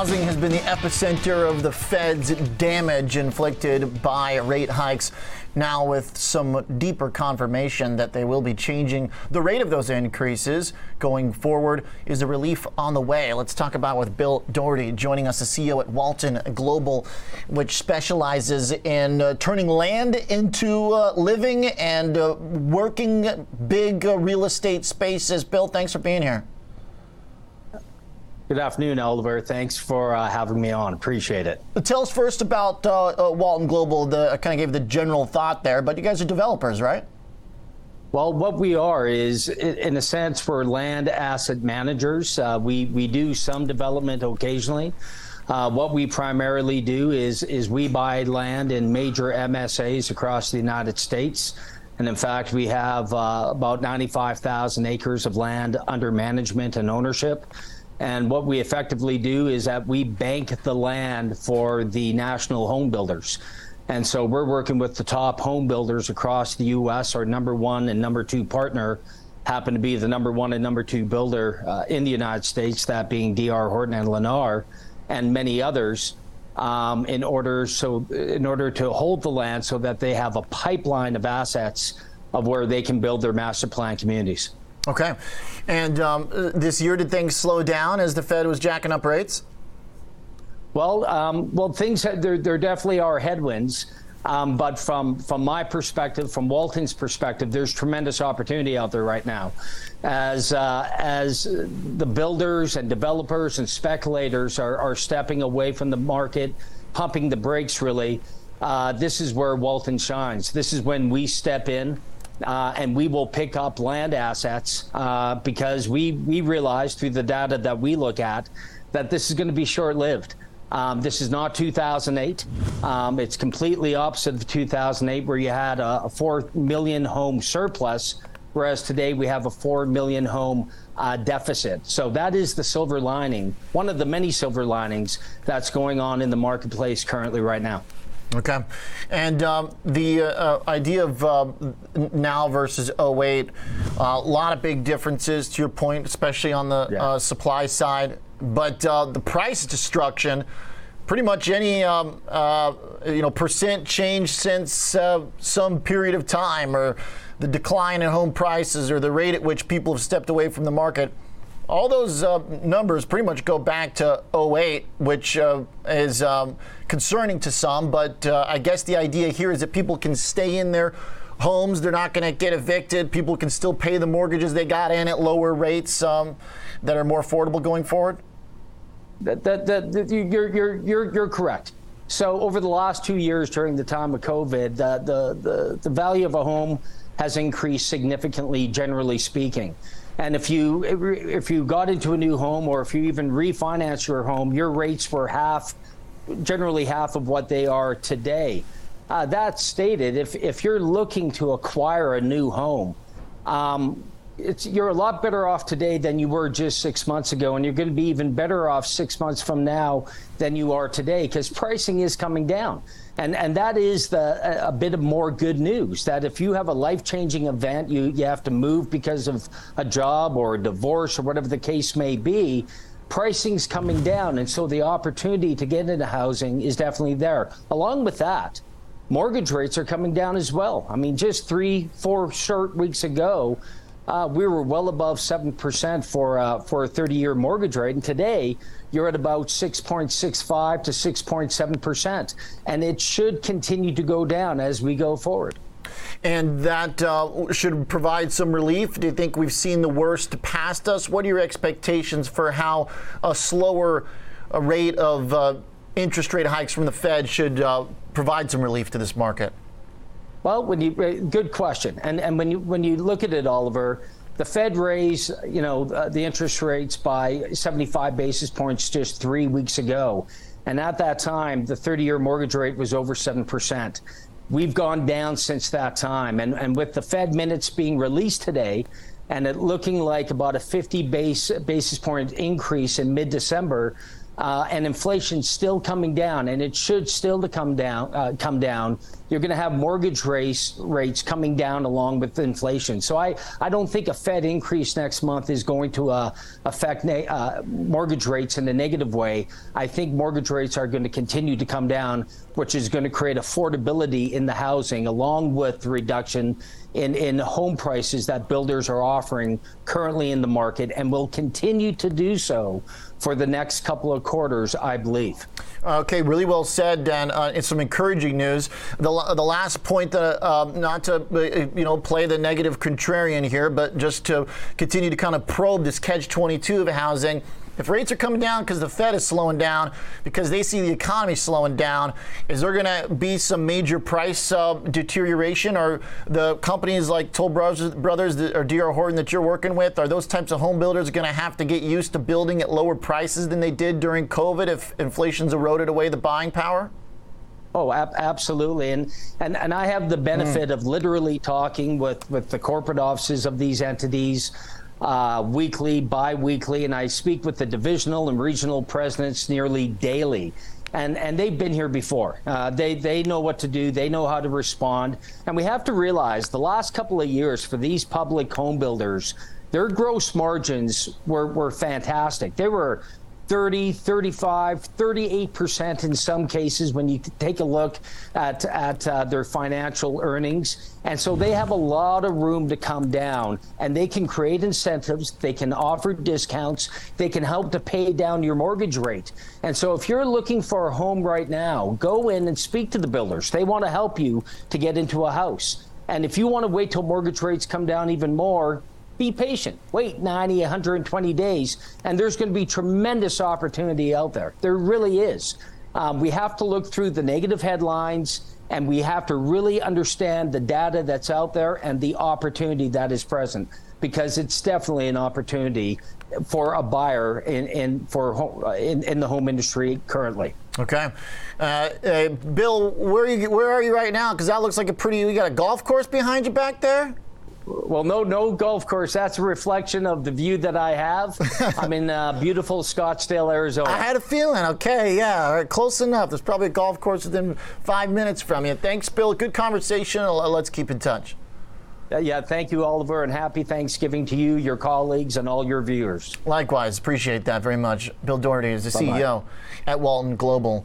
Housing has been the epicenter of the Fed's damage inflicted by rate hikes. Now, with some deeper confirmation that they will be changing the rate of those increases going forward, is a relief on the way. Let's talk about with Bill Doherty joining us, the CEO at Walton Global, which specializes in uh, turning land into uh, living and uh, working big uh, real estate spaces. Bill, thanks for being here. Good afternoon, Oliver. Thanks for uh, having me on. Appreciate it. Tell us first about uh, uh, Walton Global. The, I kind of gave the general thought there, but you guys are developers, right? Well, what we are is, in a sense, we're land asset managers. Uh, we we do some development occasionally. Uh, what we primarily do is is we buy land in major MSAs across the United States. And in fact, we have uh, about 95,000 acres of land under management and ownership. And what we effectively do is that we bank the land for the national home builders. And so we're working with the top home builders across the U.S. Our number one and number two partner happen to be the number one and number two builder uh, in the United States, that being D.R. Horton and Lennar, and many others. Um, in order so in order to hold the land so that they have a pipeline of assets of where they can build their master plan communities. Okay. And um, this year, did things slow down as the Fed was jacking up rates? Well, um, well, things there, there definitely are headwinds. Um, but from from my perspective, from Walton's perspective, there's tremendous opportunity out there right now, as uh, as the builders and developers and speculators are, are stepping away from the market, pumping the brakes. Really, uh, this is where Walton shines. This is when we step in uh, and we will pick up land assets uh, because we we realize through the data that we look at that this is going to be short lived. Um, this is not 2008. Um, it's completely opposite of 2008, where you had a, a, 4 million home surplus, whereas today we have a 4 million home uh, deficit. So that is the silver lining, one of the many silver linings that's going on in the marketplace currently right now. Okay. And um, the uh, uh, idea of uh, now versus 08, a uh, lot of big differences to your point, especially on the yeah. Uh, supply side. But uh, the price destruction, pretty much any um, you know percent change since some period of time, or the decline in home prices, or the rate at which people have stepped away from the market all those uh, numbers pretty much go back to 08, which uh, is um, concerning to some. But uh, I guess the idea here is that people can stay in their homes. They're not going to get evicted. People can still pay the mortgages they got in at lower rates um, that are more affordable going forward. That, that, that, you're, you're, you're, you're correct. So over the last two years during the time of COVID, the, the, the, the value of a home has increased significantly, generally speaking. And if you if you got into a new home or if you even refinance your home, your rates were half, generally half of what they are today. Uh, that stated, if if you're looking to acquire a new home, um, it's, you're a lot better off today than you were just six months ago, and you're going to be even better off six months from now than you are today because pricing is coming down. And, and that is the, a bit of more good news that if you have a life changing event, you, you have to move because of a job or a divorce or whatever the case may be, pricing's coming down. And so the opportunity to get into housing is definitely there. Along with that, mortgage rates are coming down as well. I mean, just three, four short weeks ago, uh, we were well above 7% for, uh, for a 30 year mortgage rate. And today, you're at about 6.65 to 6.7%. And it should continue to go down as we go forward. And that uh, should provide some relief. Do you think we've seen the worst past us? What are your expectations for how a slower uh, rate of uh, interest rate hikes from the Fed should uh, provide some relief to this market? Well, when you uh, good question, and and when you when you look at it, Oliver, the Fed raised you know uh, the interest rates by 75 basis points just three weeks ago, and at that time the 30-year mortgage rate was over seven percent. We've gone down since that time, and and with the Fed minutes being released today, and it looking like about a 50 base basis point increase in mid-December. uh, and inflation still coming down, and it should still to come down, uh, come down, you're going to have mortgage rates rates coming down along with inflation. So I, I don't think a Fed increase next month is going to uh, affect uh, mortgage rates in a negative way. I think mortgage rates are going to continue to come down, which is going to create affordability in the housing, along with the reduction in, in home prices that builders are offering currently in the market and will continue to do so for the next couple of quarters, I believe. Okay, really well said, Dan. Uh, it's some encouraging news. The, the last point, that, uh, not to uh, you know play the negative contrarian here, but just to continue to kind of probe this catch 22 of housing. If rates are coming down because the Fed is slowing down, because they see the economy slowing down, is there going to be some major price uh, deterioration? Are the companies like Toll Brothers, Brothers or D.R. Horton that you're working with, are those types of home builders going to have to get used to building at lower prices than they did during COVID if inflation's eroded away the buying power? Oh, ab- absolutely. And, and and I have the benefit mm. of literally talking with, with the corporate offices of these entities uh, weekly, bi weekly, and I speak with the divisional and regional presidents nearly daily. And, and they've been here before. Uh, they, they know what to do, they know how to respond. And we have to realize the last couple of years for these public home builders, their gross margins were, were fantastic. They were 30, 35, 38% in some cases when you take a look at, at uh, their financial earnings. And so they have a lot of room to come down and they can create incentives, they can offer discounts, they can help to pay down your mortgage rate. And so if you're looking for a home right now, go in and speak to the builders. They want to help you to get into a house. And if you want to wait till mortgage rates come down even more, be patient. Wait 90, 120 days, and there's going to be tremendous opportunity out there. There really is. Um, we have to look through the negative headlines and we have to really understand the data that's out there and the opportunity that is present because it's definitely an opportunity for a buyer in, in for home, in, in the home industry currently. Okay, uh, uh, Bill, where are you where are you right now? Because that looks like a pretty. You got a golf course behind you back there. Well, no, no golf course. That's a reflection of the view that I have. I'm in uh, beautiful Scottsdale, Arizona. I had a feeling. Okay, yeah, all right, close enough. There's probably a golf course within five minutes from you. Thanks, Bill. Good conversation. Let's keep in touch. Uh, yeah, thank you, Oliver, and happy Thanksgiving to you, your colleagues, and all your viewers. Likewise, appreciate that very much. Bill Doherty is the Bye-bye. CEO at Walton Global.